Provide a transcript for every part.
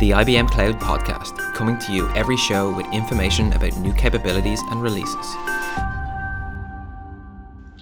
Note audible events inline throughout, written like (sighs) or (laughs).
the IBM Cloud Podcast, coming to you every show with information about new capabilities and releases.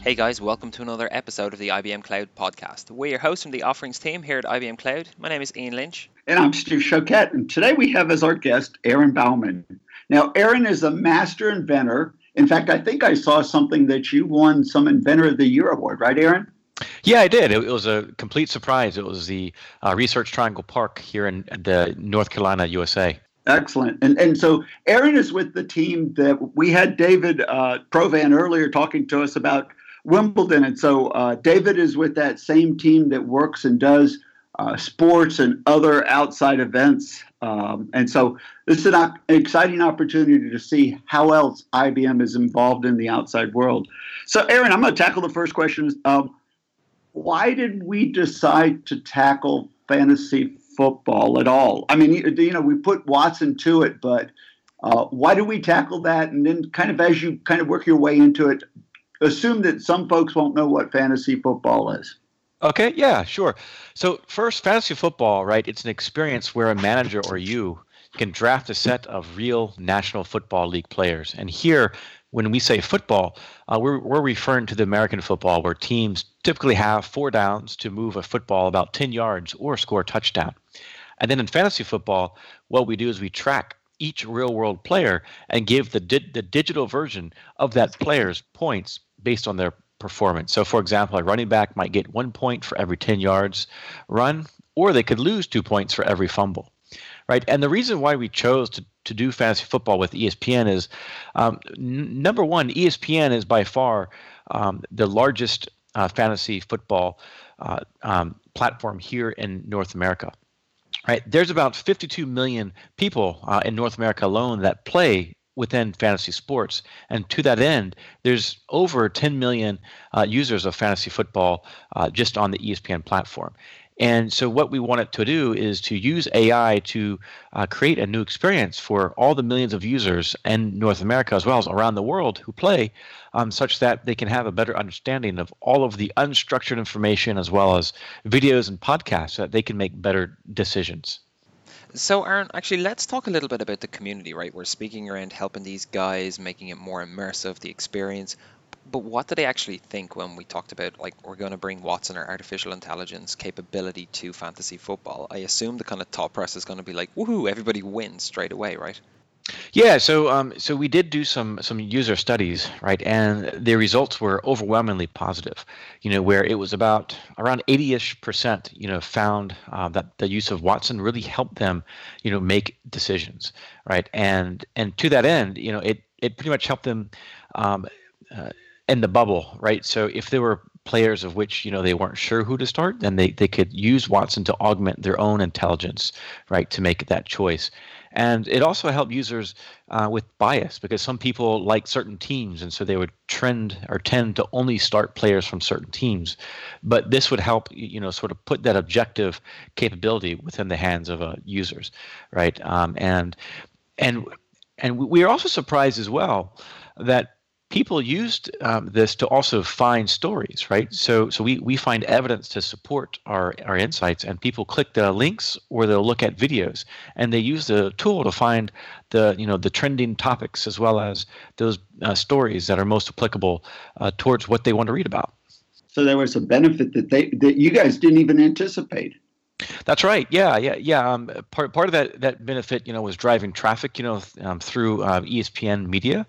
Hey guys, welcome to another episode of the IBM Cloud Podcast. We're your hosts from the offerings team here at IBM Cloud. My name is Ian Lynch. And I'm Stu Choquette. And today we have as our guest Aaron Baughman. Now, Aaron is a master inventor. In fact, I think I saw something that you won some Inventor of the Year award, right, Aaron? Yeah, I did. It, it was a complete surprise. It was the uh, Research Triangle Park here in the North Carolina, USA. Excellent. And and so Aaron is with the team that we had David uh, Provan earlier talking to us about Wimbledon. And so uh, David is with that same team that works and does uh, sports and other outside events. Um, and so this is an, exciting opportunity to see how else IBM is involved in the outside world. So, Aaron, I'm going to tackle the first question. Why did we decide to tackle fantasy football at all? I mean, you know, we put Watson to it, but uh, why do we tackle that? And then, kind of as you kind of work your way into it, assume that some folks won't know what fantasy football is. Okay, yeah, sure. So, first, fantasy football, right? It's an experience where a manager or you can draft a set of real National Football League players. And here, when we say football, uh, we're, we're referring to the American football where teams typically have four downs to move a football about 10 yards or score a touchdown. And then in fantasy football, what we do is we track each real world player and give the, di- the digital version of that player's points based on their performance. So, for example, a running back might get one point for every 10 yards run, or they could lose two points for every fumble right? And the reason why we chose to, to do fantasy football with ESPN is um, n- number one, ESPN is by far um, the largest uh, fantasy football uh, um, platform here in North America. Right, there's about 52 million people uh, in North America alone that play within fantasy sports. And to that end, there's over 10 million uh, users of fantasy football uh, just on the ESPN platform. And so, what we want it to do is to use AI to uh, create a new experience for all the millions of users in North America as well as around the world who play, um, such that they can have a better understanding of all of the unstructured information as well as videos and podcasts so that they can make better decisions. So, Aaron, actually, let's talk a little bit about the community, right? We're speaking around helping these guys, making it more immersive, the experience but what did they actually think when we talked about like we're going to bring Watson or artificial intelligence capability to fantasy football? I assume the kind of top press is going to be like, woohoo, everybody wins straight away, right? Yeah, so um, so we did do some some user studies, right, and the results were overwhelmingly positive. You know, where it was about around 80ish percent, you know, found uh, that the use of Watson really helped them, you know, make decisions, right, and and to that end, you know, it it pretty much helped them. Um, uh, in the bubble, right? So if there were players of which you know they weren't sure who to start, then they, they could use Watson to augment their own intelligence, right, to make that choice. And it also helped users uh, with bias because some people like certain teams, and so they would trend or tend to only start players from certain teams. But this would help, you know, sort of put that objective capability within the hands of uh, users, right? Um, and and and we are also surprised as well that people used um, this to also find stories, right? So, so we, we find evidence to support our, our insights, and people click the links or they'll look at videos, and they use the tool to find the you know the trending topics as well as those uh, stories that are most applicable uh, towards what they want to read about. So there was a benefit that they that you guys didn't even anticipate. That's right. Yeah, yeah, yeah. Um, part part of that that benefit, you know, was driving traffic, you know, um, through uh, ESPN media,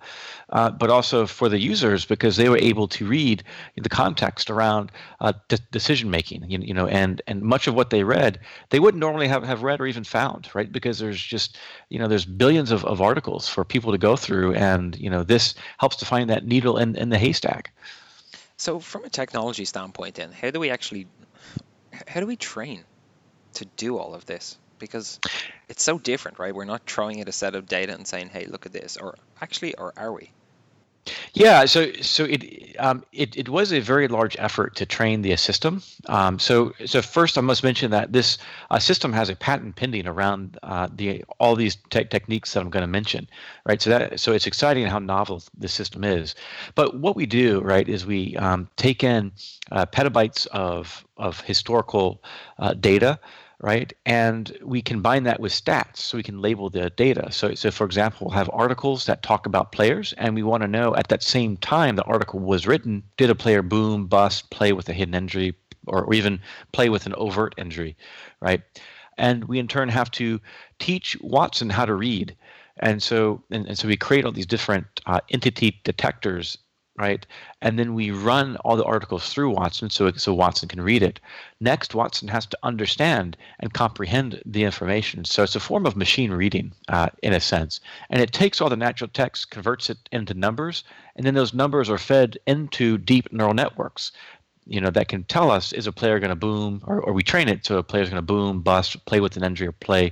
uh, but also for the users because they were able to read the context around uh, de- decision making. You, you know, and and much of what they read, they wouldn't normally have, have read or even found, right? Because there's just you know there's billions of, of articles for people to go through, and you know this helps to find that needle in, in the haystack. So, from a technology standpoint, then, how do we actually how do we train to do all of this because it's so different, right? We're not throwing at a set of data and saying, "Hey, look at this," or actually, or are we? Yeah, so so it um, it it was a very large effort to train the system. Um, so so first, I must mention that this uh, system has a patent pending around uh, the all these te- techniques that I'm going to mention, right? So that so it's exciting how novel the system is. But what we do, right, is we um, take in uh, petabytes of of historical uh, data right? And we combine that with stats so we can label the data. So, so for example, we'll have articles that talk about players, and we want to know at that same time the article was written, did a player boom, bust, play with a hidden injury, or, or even play with an overt injury, right? And we in turn have to teach Watson how to read. And so, and, and so we create all these different uh, entity detectors right? And then we run all the articles through Watson so, so Watson can read it. Next, Watson has to understand and comprehend the information. So it's a form of machine reading uh, in a sense. And it takes all the natural text, converts it into numbers, and then those numbers are fed into deep neural networks. You know, that can tell us is a player going to boom, or, or we train it so a player's going to boom, bust, play with an injury, or play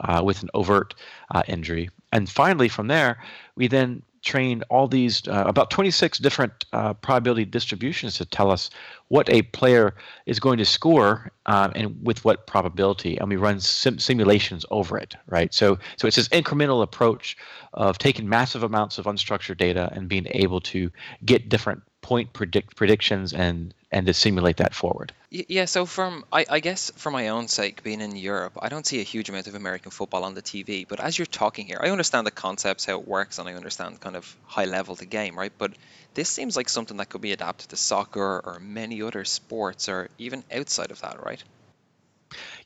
uh, with an overt uh, injury. And finally, from there, we then trained all these uh, about 26 different uh, probability distributions to tell us what a player is going to score um, and with what probability and we run sim- simulations over it right? So so it's this incremental approach of taking massive amounts of unstructured data and being able to get different point predict predictions and and to simulate that forward. Yeah, so from I, I guess for my own sake, being in Europe, I don't see a huge amount of American football on the TV. But as you're talking here, I understand the concepts, how it works, and I understand kind of high level the game, right? But this seems like something that could be adapted to soccer or many other sports, or even outside of that, right?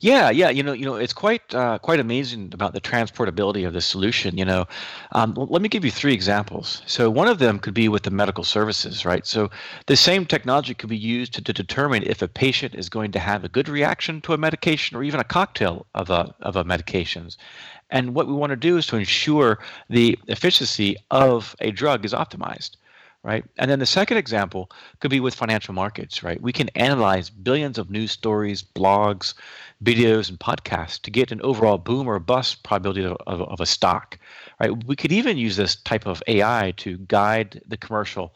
Yeah, yeah, you know, you know, it's quite uh, quite amazing about the transportability of the solution. You know, um, let me give you three examples. So one of them could be with the medical services, right? So the same technology could be used to, to determine if a patient is going to have a good reaction to a medication or even a cocktail of a of a medications. And what we want to do is to ensure the efficiency of a drug is optimized right? And then the second example could be with financial markets, right? We can analyze billions of news stories, blogs, videos, and podcasts to get an overall boom or bust probability of, of, of a stock, right? We could even use this type of AI to guide the commercial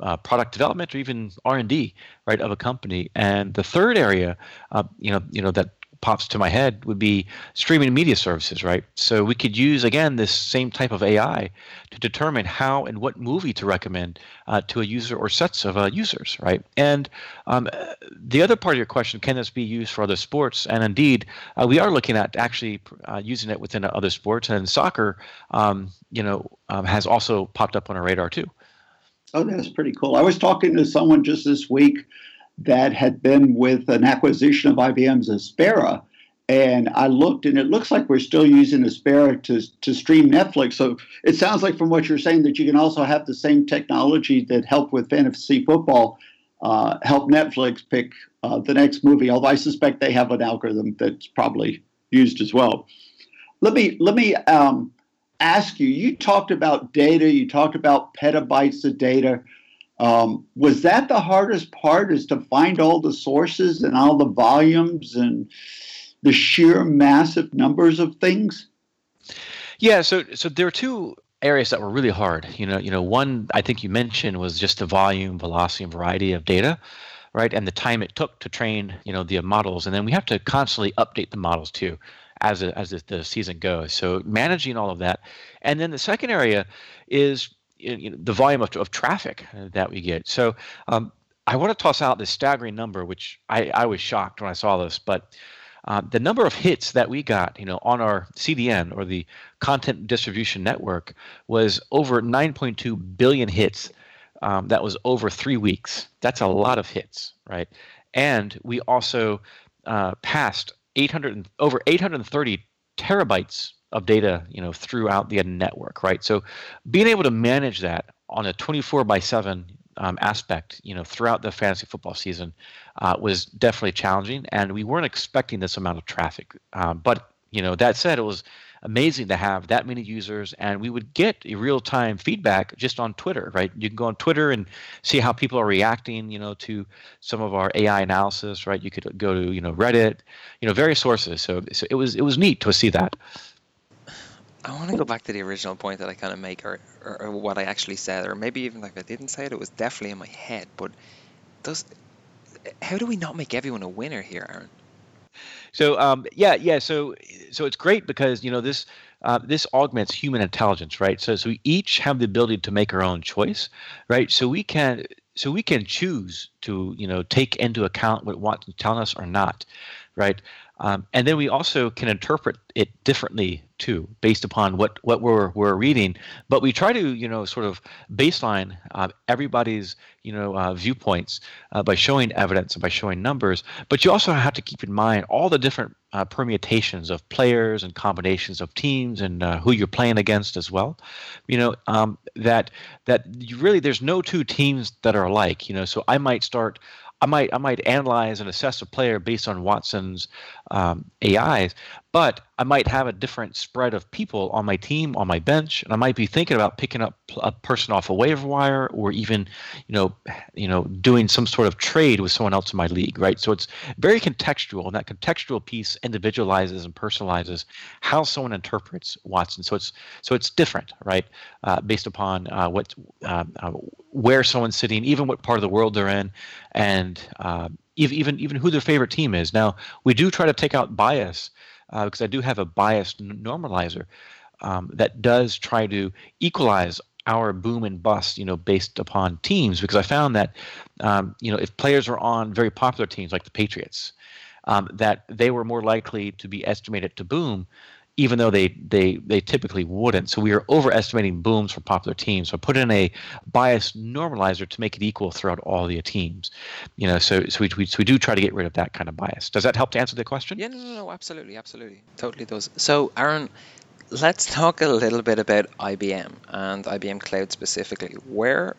uh, product development or even R&D, right, of a company. And the third area, uh, you know, you know that pops to my head would be streaming media services, right? So we could use again this same type of AI to determine how and what movie to recommend uh, to a user or sets of uh, users, right? And um, the other part of your question, can this be used for other sports? And indeed, uh, we are looking at actually uh, using it within other sports, and soccer, um, you know, um, has also popped up on our radar too. Oh, that's pretty cool. I was talking to someone just this week that had been with an acquisition of IBM's Aspera. And I looked, and it looks like we're still using Aspera to, to stream Netflix. So it sounds like, from what you're saying, that you can also have the same technology that helped with fantasy football uh, help Netflix pick uh, the next movie. Although I suspect they have an algorithm that's probably used as well. Let me let me um, ask you. You talked about data. You talked about petabytes of data. Um, was that the hardest part is to find all the sources and all the volumes and the sheer massive numbers of things? Yeah, so so there are two areas that were really hard. You know, you know, one I think you mentioned was just the volume, velocity, and variety of data, right? And the time it took to train, you know, the models, and then we have to constantly update the models too as a, as the season goes. So managing all of that, and then the second area is you know, the volume of, of traffic that we get. So um, I want to toss out this staggering number, which I, I was shocked when I saw this, but uh, the number of hits that we got, you know, on our CDN or the Content Distribution Network was over 9.2 billion hits. Um, that was over three weeks. That's a lot of hits, right? And we also uh, passed 800 over 830 terabytes of data, you know, throughout the network, right? So being able to manage that on a 24 by 7 um, aspect, you know, throughout the fantasy football season uh, was definitely challenging, and we weren't expecting this amount of traffic. Um, but you know, that said, it was amazing to have that many users, and we would get real time feedback just on Twitter, right? You can go on Twitter and see how people are reacting, you know, to some of our AI analysis, right? You could go to you know Reddit, you know, various sources. So, so it was it was neat to see that. I want to go back to the original point that I kind of make, or, or, or, what I actually said, or maybe even like I didn't say it, it was definitely in my head. But does how do we not make everyone a winner here, Aaron? So um, yeah, yeah. So so it's great because you know this uh, this augments human intelligence, right? So so we each have the ability to make our own choice, right? So we can so we can choose to you know take into account what Watson's telling us or not, right? Um, and then we also can interpret it differently too, based upon what, what we're, we're reading. But we try to, you know, sort of baseline uh, everybody's, you know, uh, viewpoints uh, by showing evidence and by showing numbers. But you also have to keep in mind all the different uh, permutations of players and combinations of teams and uh, who you're playing against as well. You know, um, that that really there's no two teams that are alike. You know, so I might start I might I might analyze and assess a player based on Watson's um, AIs, but I might have a different spread of people on my team, on my bench, and I might be thinking about picking up a person off a waiver wire, or even, you know, (sighs) you know, doing some sort of trade with someone else in my league, right? So it's very contextual, and that contextual piece individualizes and personalizes how someone interprets Watson. So it's so it's different, right, uh, based upon uh, what uh, uh where someone's sitting, even what part of the world they're in, and uh, even even who their favorite team is. Now we do try to take out bias uh, because I do have a biased normalizer um, that does try to equalize our boom and bust, you know, based upon teams. Because I found that, um, you know, if players are on very popular teams like the Patriots, um, that they were more likely to be estimated to boom even though they they they typically wouldn't. So we are overestimating booms for popular teams. So put in a bias normalizer to make it equal throughout all the teams. You know, so so we, we so we do try to get rid of that kind of bias. Does that help to answer the question? Yeah, no, no, no, absolutely, absolutely, totally does. So Aaron, let's talk a little bit about IBM and IBM Cloud specifically. Where,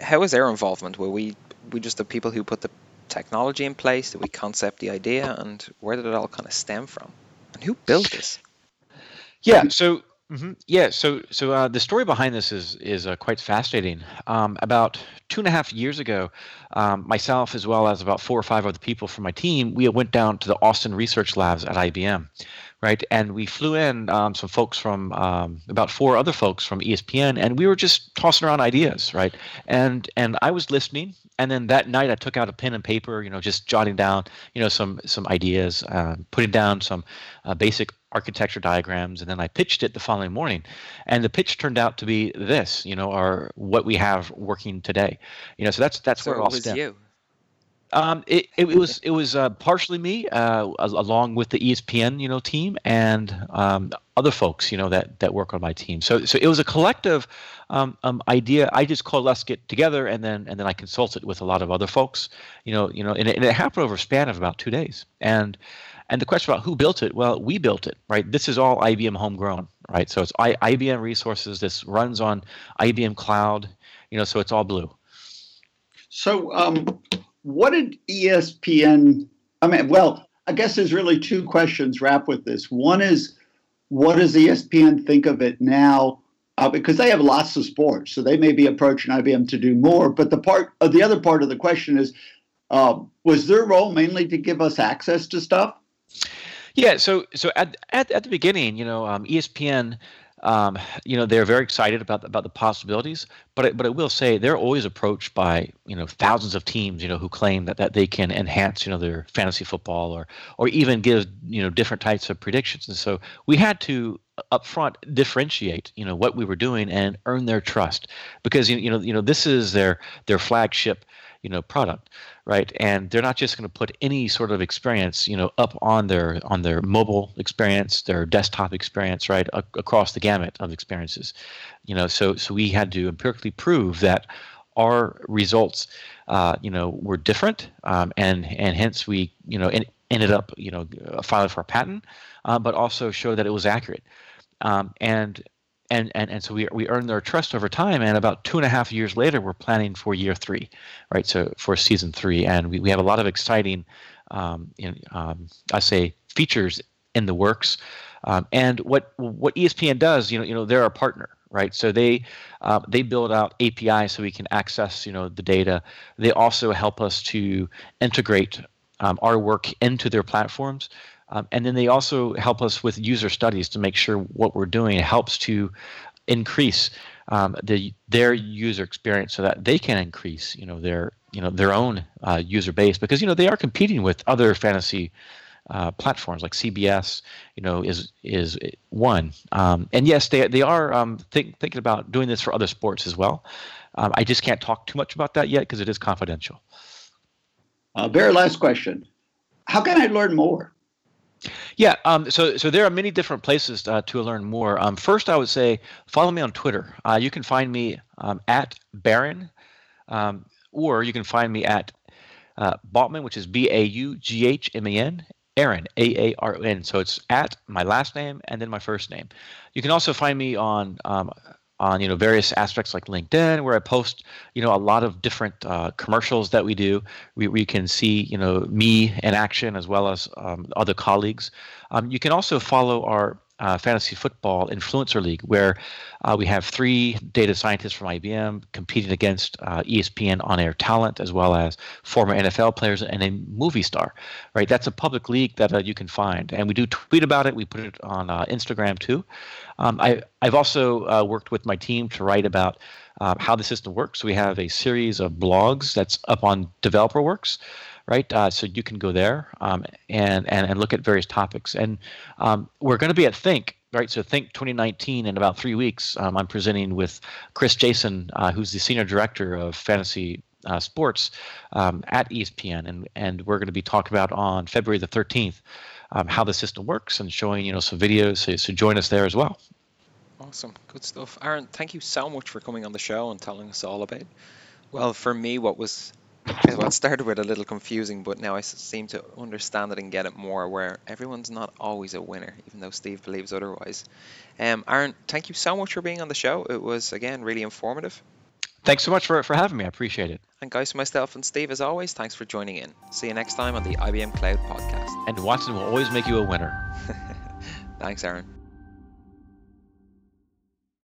how is their involvement? Were we we just the people who put the technology in place? Did we concept the idea, and where did it all kind of stem from? And who built this? Yeah. So mm-hmm, yeah. So so uh, the story behind this is is uh, quite fascinating. Um, about two and a half years ago, um, myself as well as about four or five other people from my team, we went down to the Austin Research Labs at IBM right? And we flew in um, some folks from um, about four other folks from ESPN, and we were just tossing around ideas, right? And and I was listening, and then that night I took out a pen and paper, you know, just jotting down, you know, some some ideas, uh, putting down some uh, basic architecture diagrams, and then I pitched it the following morning, and the pitch turned out to be this, you know, or what we have working today, you know. So that's that's so where it all stemmed. you. Um, it, it, was it was uh, partially me, uh, along with the ESPN you know team and um, other folks you know that that work on my team. So so it was a collective um, um, idea. I just let's get together, and then and then I consulted with a lot of other folks. You know you know, and it, and it happened over a span of about two days. And and the question about who built it, well, we built it, right? This is all IBM homegrown, right? So it's I, IBM resources. This runs on IBM Cloud, you know, so it's all blue. So um, what did ESPN? I mean, well, I guess there's really two questions wrapped with this. One is, what does ESPN think of it now? Uh, because they have lots of sports, so they may be approaching IBM to do more. But the part, uh, the other part of the question is, uh, was their role mainly to give us access to stuff? Yeah. So, so at at, at the beginning, you know, um, ESPN um, you know they're very excited about about the possibilities. But I, but I will say they're always approached by you know thousands of teams you know who claim that, that they can enhance you know their fantasy football or or even give you know different types of predictions. And so we had to upfront differentiate you know what we were doing and earn their trust because you know you know this is their their flagship you know product right? And they're not just going to put any sort of experience you know up on their on their mobile experience their desktop experience right a- across the gamut of experiences. You know so so we had to empirically prove that our results uh, you know were different um, and and hence we you know in, ended up you know filing for a patent uh, but also show that it was accurate. Um, and and, and and so we we earned their trust over time and about two and a half years later we're planning for year three right? So for season three and we, we have a lot of exciting um, um, i say features in the works. Um, and what what espn does you know you know they're our partner right? So they uh, they build out apis so we can access you know the data. They also help us to integrate um, our work into their platforms um, and then they also help us with user studies to make sure what we're doing helps to increase um, the their user experience so that they can increase you know their you know their own uh, user base because you know they are competing with other fantasy uh, platforms like CBS, you know, is is one. Um, and yes, they they are um, think, thinking about doing this for other sports as well. Um, I just can't talk too much about that yet because it is confidential. Uh, very last question: How can I learn more? Yeah, um, so so there are many different places uh, to learn more. Um, first, I would say follow me on Twitter. Uh, you can find me um, at Baron, um, or you can find me at uh, which is B A U G H M A N, Aaron, A A R N. So it's at my last name and then my first name. You can also find me on um, on you know various aspects like LinkedIn, where I post you know a lot of different uh, commercials that we do. We, we can see you know me in action as well as um, other colleagues. Um, you can also follow our uh, fantasy football influencer league where uh, we have three data scientists from IBM competing against uh, ESPN on-air talent as well as former NFL players and a movie star. Right, that's a public league that uh, you can find, and we do tweet about it. We put it on uh, Instagram too. Um, I, I've also uh, worked with my team to write about how the system works. We have a series of blogs that's up on DeveloperWorks right? Uh, so you can go there um, and, and and look at various topics. And um, we're going to be at Think, right? So Think 2019 in about three weeks. Um, I'm presenting with Chris Jason, uh, who's the senior director of fantasy uh, sports um, at ESPN, and and we're going to be talking about on February the 13th um, how the system works and showing you know some videos. So, so join us there as well. Awesome, good stuff, Aaron. Thank you so much for coming on the show and telling us all about. Well, for me, what was well, it started with a little confusing, but now I seem to understand it and get it more. Where everyone's not always a winner, even though Steve believes otherwise. Um, Aaron, thank you so much for being on the show. It was again really informative. Thanks so much for, for having me. I appreciate it. And guys, myself and Steve, as always, thanks for joining in. See you next time on the IBM Cloud Podcast. And Watson will always make you a winner. (laughs) thanks, Aaron.